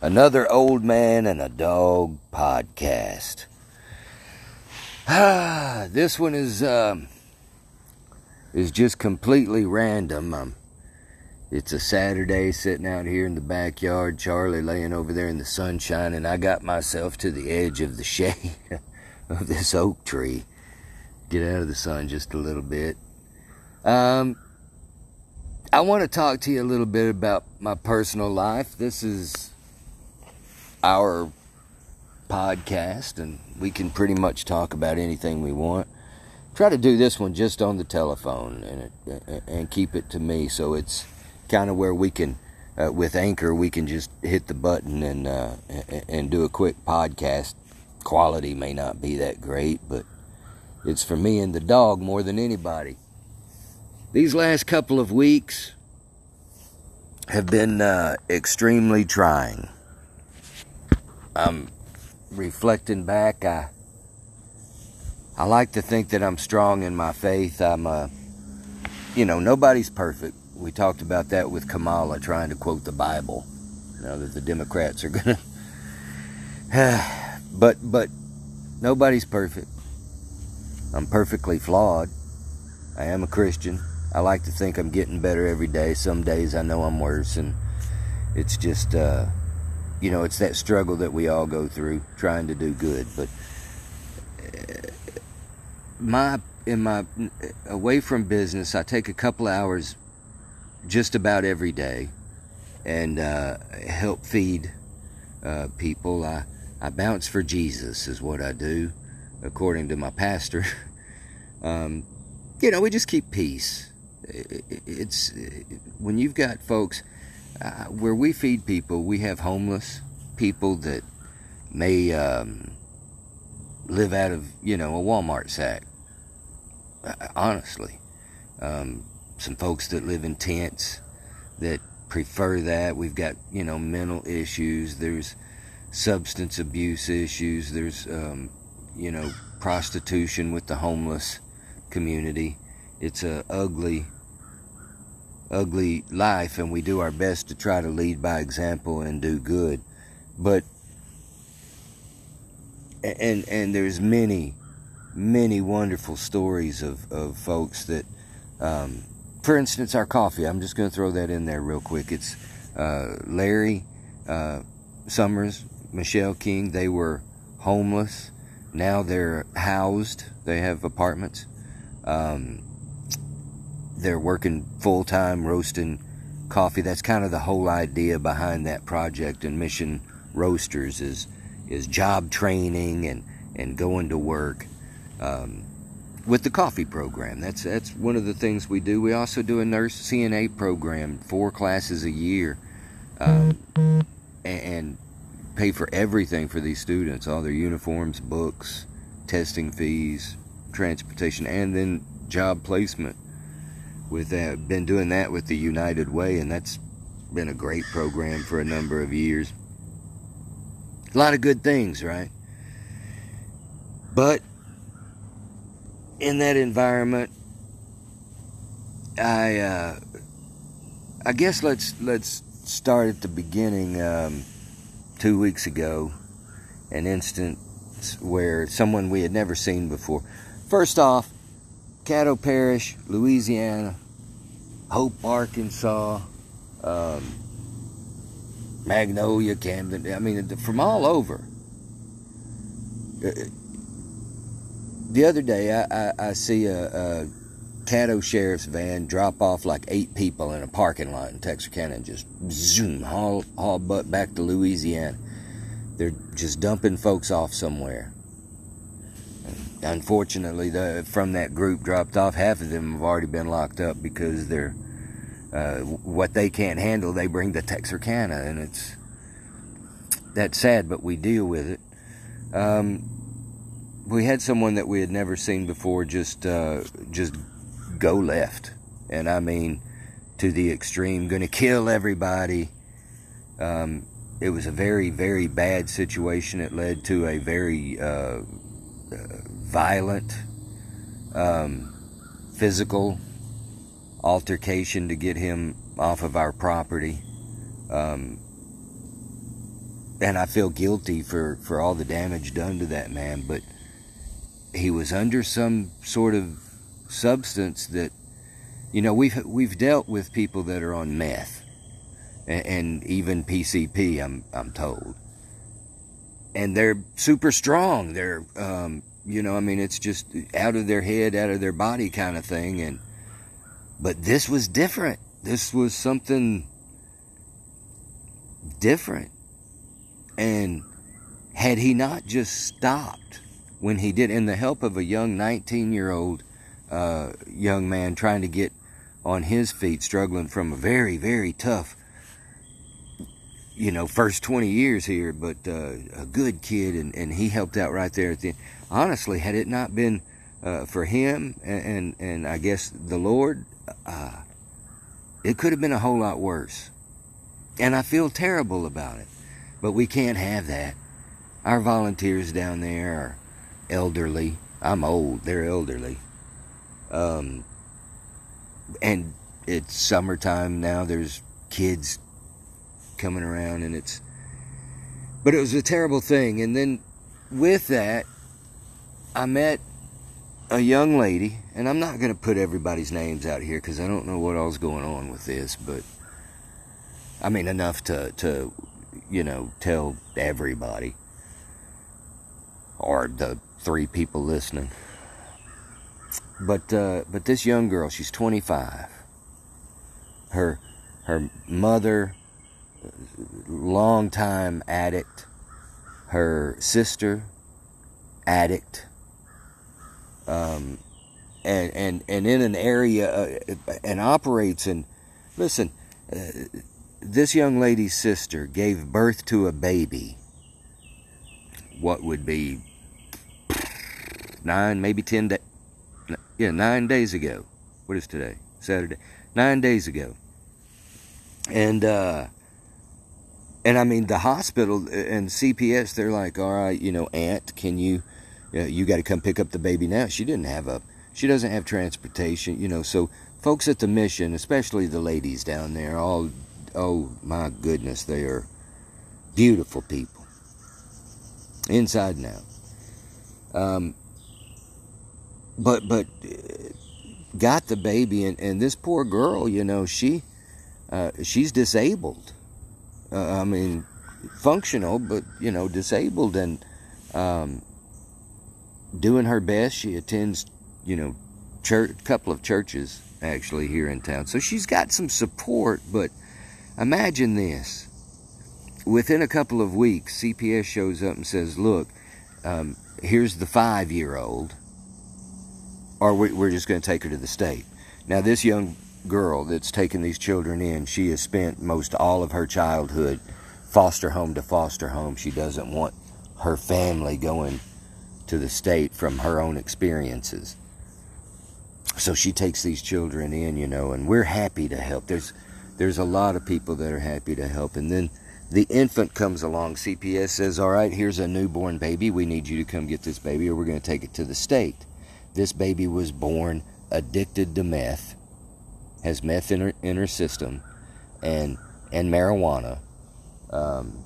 another old man and a dog podcast. Ah, this one is um, is just completely random. Um, it's a Saturday, sitting out here in the backyard. Charlie laying over there in the sunshine, and I got myself to the edge of the shade of this oak tree. Get out of the sun just a little bit. Um, I want to talk to you a little bit about my personal life. This is our podcast, and we can pretty much talk about anything we want. Try to do this one just on the telephone and it, and keep it to me, so it's kind of where we can, uh, with Anchor, we can just hit the button and uh, and do a quick podcast. Quality may not be that great, but it's for me and the dog more than anybody. These last couple of weeks have been uh, extremely trying. I'm reflecting back. I I like to think that I'm strong in my faith. I'm uh, you know, nobody's perfect. We talked about that with Kamala trying to quote the Bible. You know that the Democrats are gonna. but but nobody's perfect. I'm perfectly flawed. I am a Christian. I like to think I'm getting better every day. Some days I know I'm worse, and it's just, uh, you know, it's that struggle that we all go through trying to do good. But uh, my in my away from business, I take a couple hours just about every day and uh, help feed uh, people. I I bounce for Jesus is what I do, according to my pastor. um, you know, we just keep peace it's when you've got folks uh, where we feed people, we have homeless people that may um, live out of you know a Walmart sack. Uh, honestly, um, some folks that live in tents that prefer that. We've got you know mental issues. There's substance abuse issues. There's um, you know prostitution with the homeless community. It's a ugly ugly life and we do our best to try to lead by example and do good. But and and there's many many wonderful stories of, of folks that um, for instance our coffee. I'm just going to throw that in there real quick. It's uh, larry uh, summers michelle king. They were homeless. Now they're housed. They have apartments. Um, they're working full time roasting coffee. That's kind of the whole idea behind that project and Mission Roasters is is job training and and going to work um, with the coffee program. That's that's one of the things we do. We also do a nurse CNA program, four classes a year, um, and, and pay for everything for these students, all their uniforms, books, testing fees, transportation, and then job placement with that. Been doing that with the United Way, and that's been a great program for a number of years. A lot of good things, right? But in that environment, I uh, I guess let's let's start at the beginning. Um, two weeks ago, an instance where someone we had never seen before. First off, Caddo Parish, Louisiana, Hope, Arkansas, um, Magnolia, Camden. I mean, from all over. Uh, uh, the other day, I, I, I see a, a Caddo sheriff's van drop off like eight people in a parking lot in Texarkana and just zoom, haul, haul butt back to Louisiana. They're just dumping folks off somewhere unfortunately, the, from that group dropped off, half of them have already been locked up because they're uh, what they can't handle. They bring to Texarkana, and it's that's sad, but we deal with it. Um, we had someone that we had never seen before just uh, just go left, and I mean to the extreme, going to kill everybody. Um, it was a very, very bad situation. It led to a very uh, violent, um, physical altercation to get him off of our property. Um, and I feel guilty for, for all the damage done to that man, but he was under some sort of substance that, you know, we've, we've dealt with people that are on meth and, and even PCP, I'm, I'm told. And they're super strong. They're, um, you know, I mean, it's just out of their head, out of their body kind of thing. And, but this was different. This was something different. And had he not just stopped when he did, in the help of a young 19 year old uh, young man trying to get on his feet, struggling from a very, very tough, you know, first 20 years here, but uh, a good kid, and, and he helped out right there at the end. Honestly, had it not been uh, for him and, and, and I guess the Lord, uh, it could have been a whole lot worse. And I feel terrible about it. But we can't have that. Our volunteers down there are elderly. I'm old. They're elderly. Um, and it's summertime now. There's kids coming around, and it's. But it was a terrible thing. And then with that, I met a young lady, and I'm not going to put everybody's names out here because I don't know what all's going on with this, but I mean enough to to you know tell everybody or the three people listening. But uh, but this young girl, she's 25. Her her mother, longtime addict. Her sister, addict um, and and and in an area uh, and operates and Listen, uh, this young lady's sister gave birth to a baby. What would be nine, maybe ten days? Yeah, nine days ago. What is today? Saturday. Nine days ago. And uh, and I mean the hospital and CPS. They're like, all right, you know, aunt, can you? You, know, you got to come pick up the baby now. She didn't have a, she doesn't have transportation, you know. So folks at the mission, especially the ladies down there, all, oh my goodness, they are beautiful people, inside and out. Um, but but got the baby, and, and this poor girl, you know, she uh, she's disabled. Uh, I mean, functional, but you know, disabled, and um, doing her best. She attends, you know, church, couple of churches actually here in town. So she's got some support, but imagine this. Within a couple of weeks, CPS shows up and says, look, um, here's the five-year-old, or we're just going to take her to the state. Now, this young girl that's taken these children in, she has spent most all of her childhood foster home to foster home. She doesn't want her family going to the state from her own experiences. So she takes these children in, you know, and we're happy to help. There's there's a lot of people that are happy to help. And then the infant comes along. CPS says, All right, here's a newborn baby. We need you to come get this baby, or we're going to take it to the state. This baby was born addicted to meth, has meth in her, in her system, and, and marijuana. Um,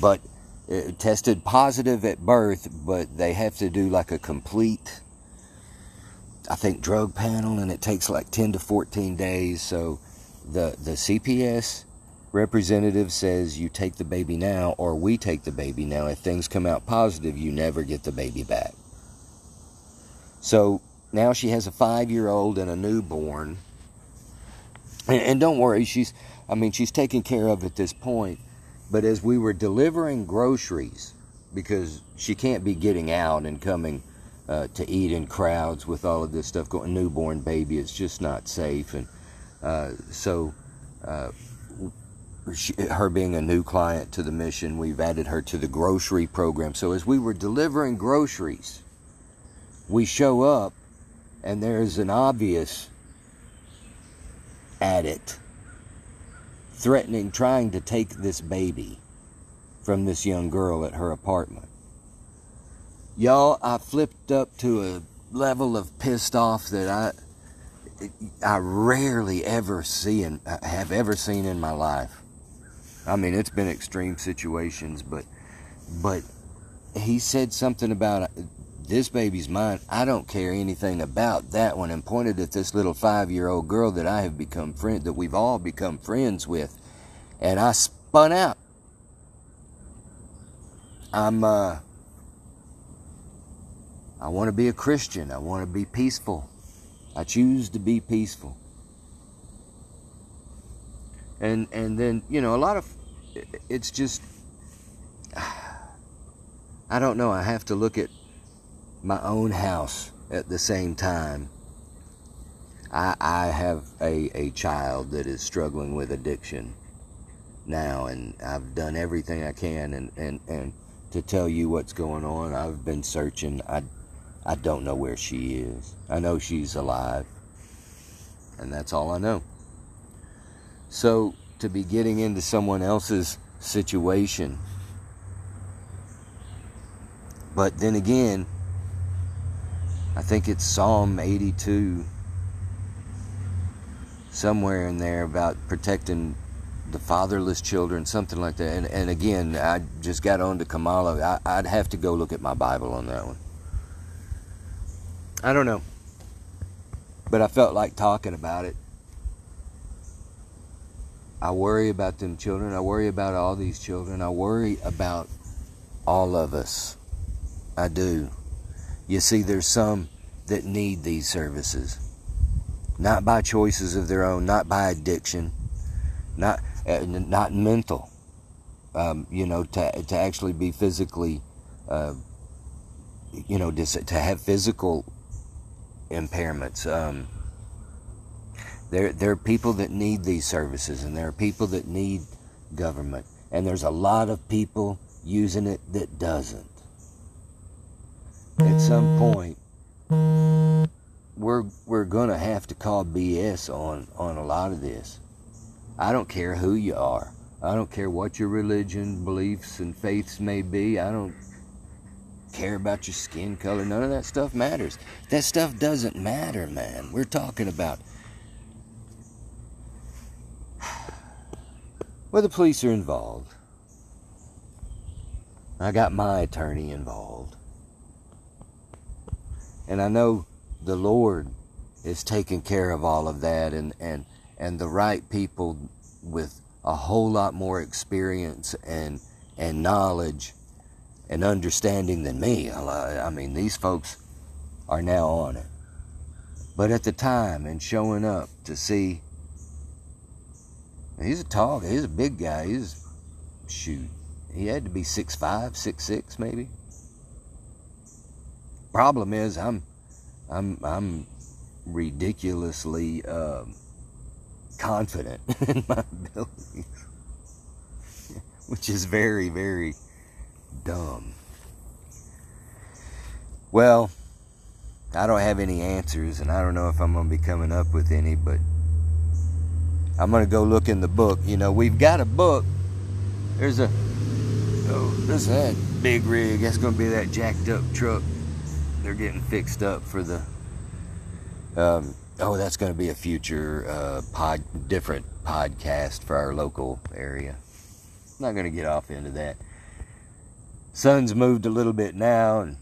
but Uh, tested positive at birth, but they have to do like a complete, I think, drug panel, and it takes like 10 to 14 days. So the, the CPS representative says you take the baby now, or we take the baby now. If things come out positive, you never get the baby back. So now she has a five year old and a newborn. And, and don't worry, she's, I mean, she's taken care of at this point but as we were delivering groceries, because she can't be getting out and coming uh, to eat in crowds with all of this stuff going, a newborn baby, it's just not safe. And uh, so, uh, she, her being a new client to the mission, we've added her to the grocery program. So as we were delivering groceries, we show up and there's an obvious addict threatening, trying to take this baby from this young girl at her apartment. Y'all, I flipped up to a level of pissed off that I I rarely ever see and have ever seen in my life. I mean, it's been extreme situations, but but he said something about this baby's mine. I don't care anything about that one, and pointed at this little five-year-old girl that I have become friend that we've all become friends with, and I spun out. I'm uh, I want to be a Christian. I want to be peaceful. I choose to be peaceful. And and then, you know, a lot of it's just I don't know, I have to look at my own house at the same time. I I have a, a child that is struggling with addiction now and I've done everything I can and, and, and to tell you what's going on. I've been searching. I I don't know where she is. I know she's alive. And that's all I know. So, to be getting into someone else's situation. But then again, I think it's Psalm 82, somewhere in there about protecting the fatherless children, something like that. And, and again, I just got on to Kamala. I, I'd have to go look at my Bible on that one. I don't know. But I felt like talking about it. I worry about them children. I worry about all these children. I worry about all of us. I do. You see, there's some that need these services. Not by choices of their own, not by addiction, not uh, not mental. Um, you know, to to actually be physically, uh, you know, to have physical impairments. Um, there, there are people that need these services, and there are people that need government, and there's a lot of people using it that doesn't. At some mm. point, we're we're gonna have to call BS on on a lot of this. I don't care who you are. I don't care what your religion, beliefs, and faiths may be. I don't care about your skin color. None of that stuff matters. That stuff doesn't matter, man. We're talking about. Well, the police are involved. I got my attorney involved. And I know the Lord is taking care of all of that and, and, and the right people with a whole lot more experience and, and knowledge and understanding than me. I mean, these folks are now on it. But at the time and showing up to see, he's a tall guy, he's a big guy, he's, shoot, he had to be six five, six six, maybe. Problem is, I'm, I'm, I'm ridiculously um, confident in my abilities, which is very, very dumb. Well, I don't have any answers, and I don't know if I'm going to be coming up with any, but I'm going to go look in the book. You know, we've got a book. There's a, oh, this that big rig. That's going to be that jacked up truck. They're getting fixed up for the, um, oh, that's going to be a future uh, pod, different podcast for our local area. Not going to get off into that sun's moved a little bit now and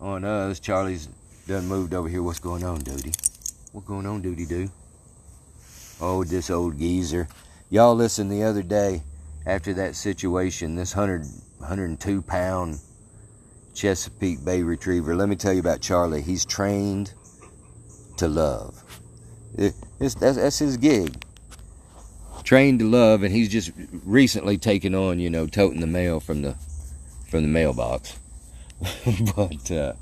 on us. Charlie's done moved over here. What's going on, Duty? What's going on, Duty Do? Oh, this old geezer. Y'all listen the other day after that situation, this 100, 102 pound Chesapeake Bay Retriever. Let me tell you about Charlie. He's trained to love. That's, that's his gig. Trained to love, and he's just recently taken on, you know, toting the mail from the from the mailbox. but uh,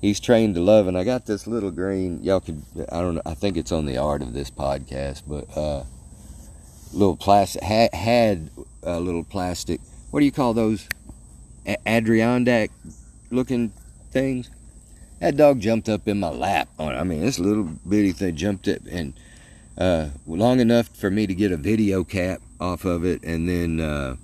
he's trained to love, and I got this little green. Y'all could, I don't know, I think it's on the art of this podcast, but uh, little plastic had a little plastic. What do you call those? Adirondack looking things. That dog jumped up in my lap. I mean, this little bitty thing jumped up and uh, long enough for me to get a video cap off of it, and then uh,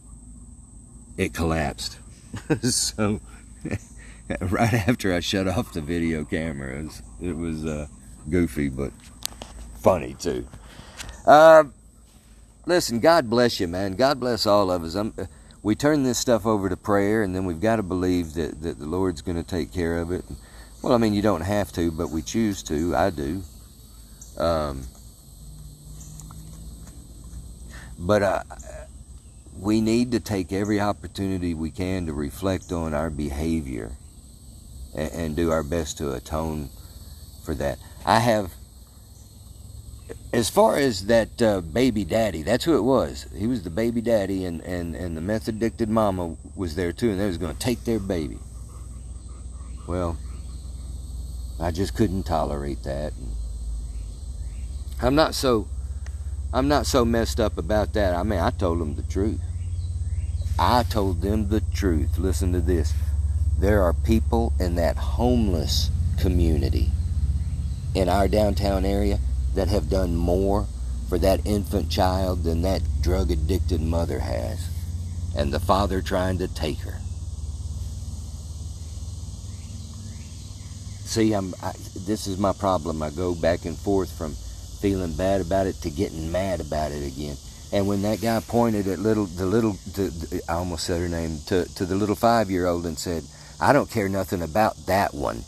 it collapsed. so right after I shut off the video camera, it was, it was uh, goofy but funny too. Uh, listen, God bless you, man. God bless all of us. I'm, we turn this stuff over to prayer, and then we've got to believe that, that the Lord's going to take care of it. Well, I mean, you don't have to, but we choose to. I do. Um, but uh, we need to take every opportunity we can to reflect on our behavior and, and do our best to atone for that. I have as far as that uh, baby daddy, that's who it was. He was the baby daddy, and, and, and the meth addicted mama was there too, and they was going to take their baby. Well, I just couldn't tolerate that. I'm not so, I'm not so messed up about that. I mean, I told them the truth. I told them the truth. Listen to this. There are people in that homeless community in our downtown area that have done more for that infant child than that drug addicted mother has, and the father trying to take her. See, I'm. I, this is my problem. I go back and forth from feeling bad about it to getting mad about it again. And when that guy pointed at little the little, to, I almost said her name to to the little five year old and said, "I don't care nothing about that one."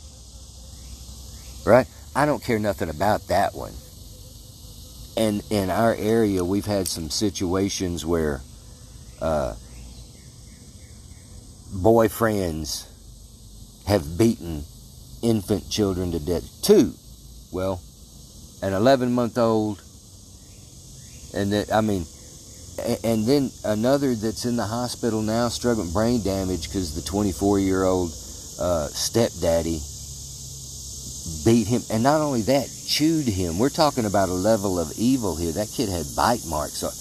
Right? I don't care nothing about that one and in our area, we've had some situations where uh, boyfriends have beaten infant children to death. Two, well, an 11 month old, and that I mean, and then another that's in the hospital now, struggling brain damage because the 24 year old uh, stepdaddy beat him, and not only that, chewed him. We're talking about a level of evil here. That kid had bite marks. So,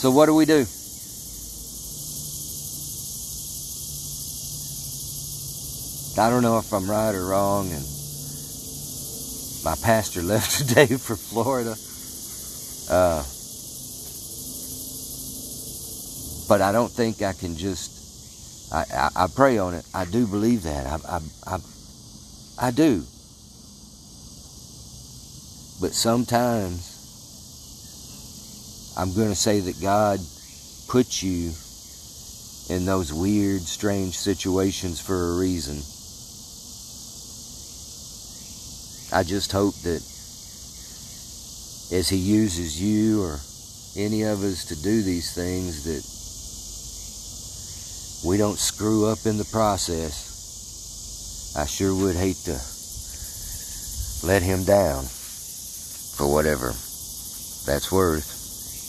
so what do we do? I don't know if I'm right or wrong, and my pastor left today for Florida. Uh, but I don't think I can just I, I, pray on it. I do believe that. I, I, I, I do. But sometimes I'm going to say that God puts you in those weird, strange situations for a reason. I just hope that as He uses you or any of us to do these things, that we don't screw up in the process. I sure would hate to let him down for whatever that's worth.